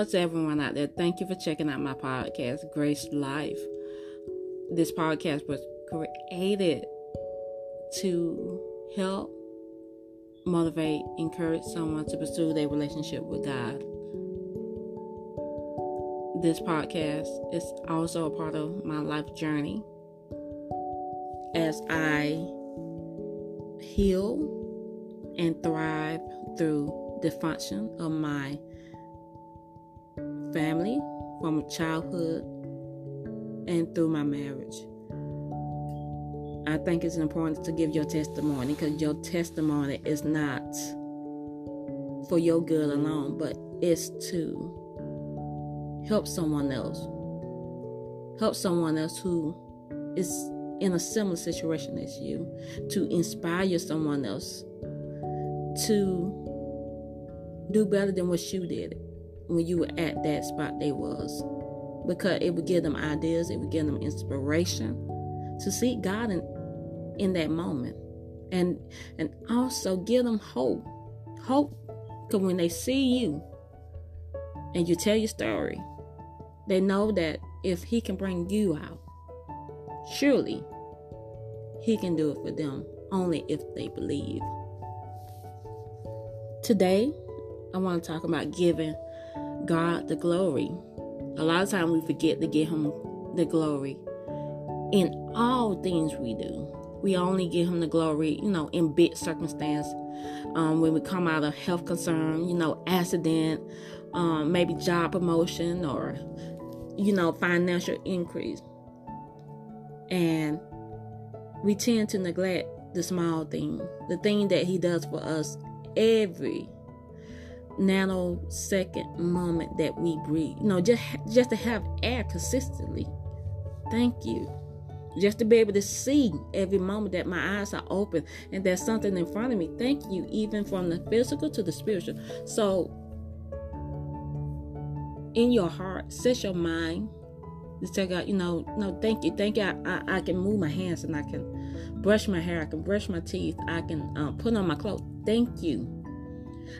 Hello to everyone out there. Thank you for checking out my podcast, Grace Life. This podcast was created to help motivate, encourage someone to pursue their relationship with God. This podcast is also a part of my life journey as I heal and thrive through the function of my family, from childhood, and through my marriage. I think it's important to give your testimony because your testimony is not for your good alone, but it's to help someone else. Help someone else who is in a similar situation as you, to inspire someone else to do better than what you did when you were at that spot they was. Because it would give them ideas it would give them inspiration to seek god in, in that moment. And and also give them hope. Hope because when they see you and you tell your story they know that if he can bring you out surely he can do it for them only if they believe. Today i want to talk about giving God the glory. A lot of times we forget to give Him the glory in all things we do. We only give Him the glory, you know, in big circumstance. Um, when we come out of health concern, you know, accident, um, maybe job promotion, or you know, financial increase, and we tend to neglect the small thing, the thing that He does for us every nanosecond moment that we breathe. You know, just just to have air consistently. Thank you. Just to be able to see every moment that my eyes are open and there's something in front of me. Thank you, even from the physical to the spiritual. So, in your heart, set your mind to check out, you know, no, thank you, thank you. I, I, I, can move my hands and I can brush my hair, I can brush my teeth, I can um, put on my clothes. Thank you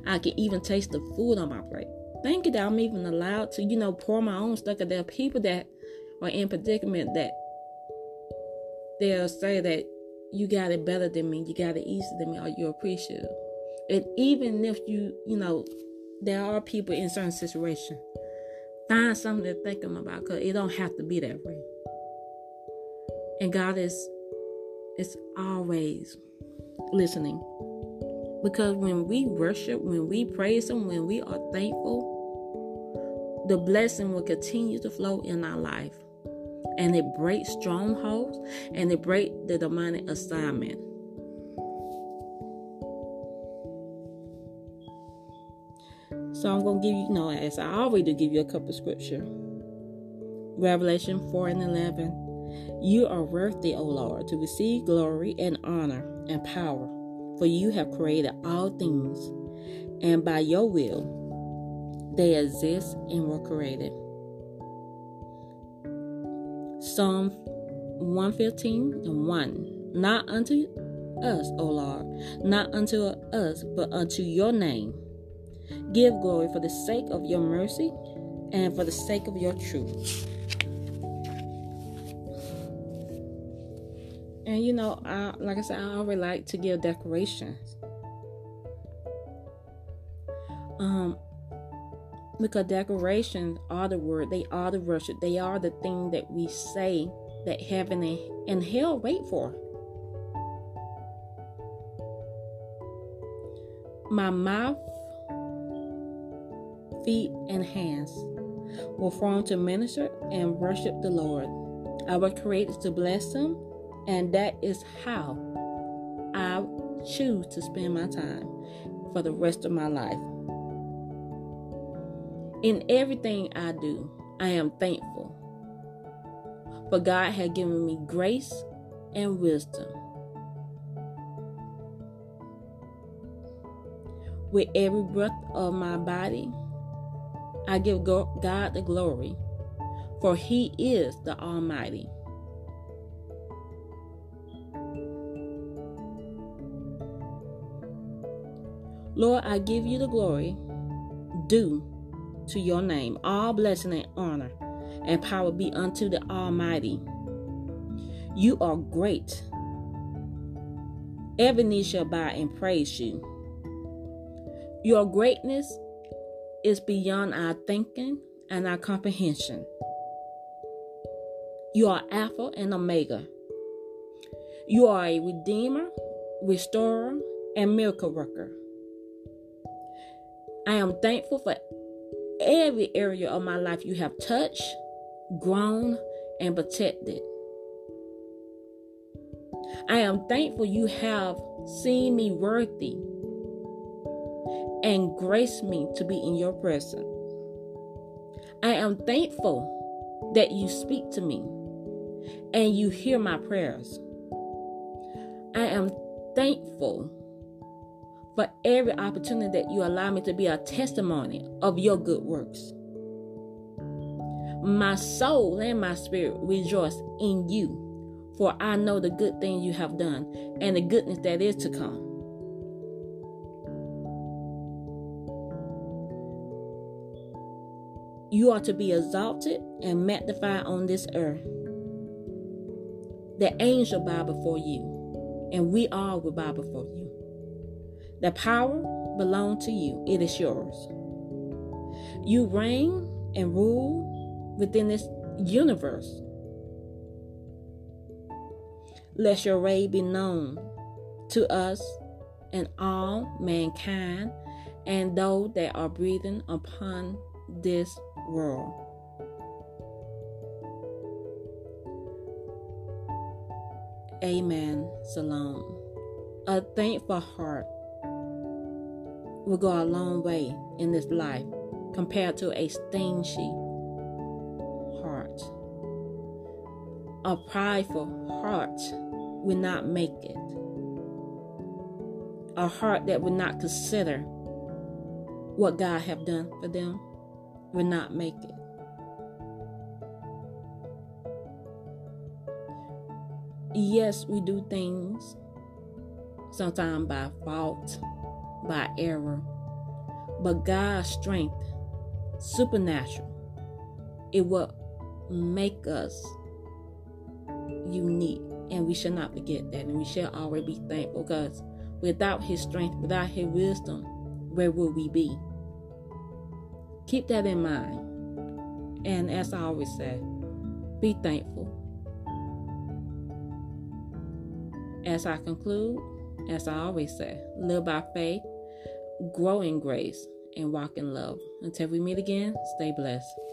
I can even taste the food on my plate. Thank you that I'm even allowed to, you know, pour my own stuff. There are people that are in predicament that they'll say that you got it better than me, you got it easier than me, or you're appreciative. And even if you, you know, there are people in certain situations, find something to think about because it don't have to be that way. And God is is always listening. Because when we worship, when we praise Him, when we are thankful, the blessing will continue to flow in our life. And it breaks strongholds and it breaks the demonic assignment. So I'm going to give you, you know, as I always do, give you a couple scripture. Revelation 4 and 11. You are worthy, O Lord, to receive glory and honor and power for you have created all things, and by your will they exist and were created. Psalm 115 and 1. Not unto us, O Lord, not unto us, but unto your name. Give glory for the sake of your mercy and for the sake of your truth. And you know, I like I said, I always like to give decorations. Um because decorations are the word, they are the worship, they are the thing that we say that heaven and hell wait for. My mouth, feet, and hands were formed to minister and worship the Lord. I was created to bless Him and that is how I choose to spend my time for the rest of my life. In everything I do, I am thankful. For God had given me grace and wisdom. With every breath of my body, I give God the glory, for He is the Almighty. Lord, I give you the glory due to your name. All blessing and honor and power be unto the Almighty. You are great. Every knee shall bow and praise you. Your greatness is beyond our thinking and our comprehension. You are Alpha and Omega. You are a redeemer, restorer, and miracle worker. I am thankful for every area of my life you have touched, grown, and protected. I am thankful you have seen me worthy and graced me to be in your presence. I am thankful that you speak to me and you hear my prayers. I am thankful for every opportunity that you allow me to be a testimony of your good works. My soul and my spirit rejoice in you, for I know the good things you have done and the goodness that is to come. You are to be exalted and magnified on this earth. The angel bow before you, and we all will bow before you. The power belongs to you, it is yours. You reign and rule within this universe. Let your reign be known to us and all mankind and those that are breathing upon this world. Amen. Salam. A thankful heart will go a long way in this life compared to a stingy heart. A prideful heart will not make it. A heart that will not consider what God have done for them will not make it. Yes, we do things sometimes by fault, by error, but God's strength, supernatural, it will make us unique. And we should not forget that. And we should always be thankful because without His strength, without His wisdom, where will we be? Keep that in mind. And as I always say, be thankful. As I conclude, as I always say, live by faith, grow in grace, and walk in love. Until we meet again, stay blessed.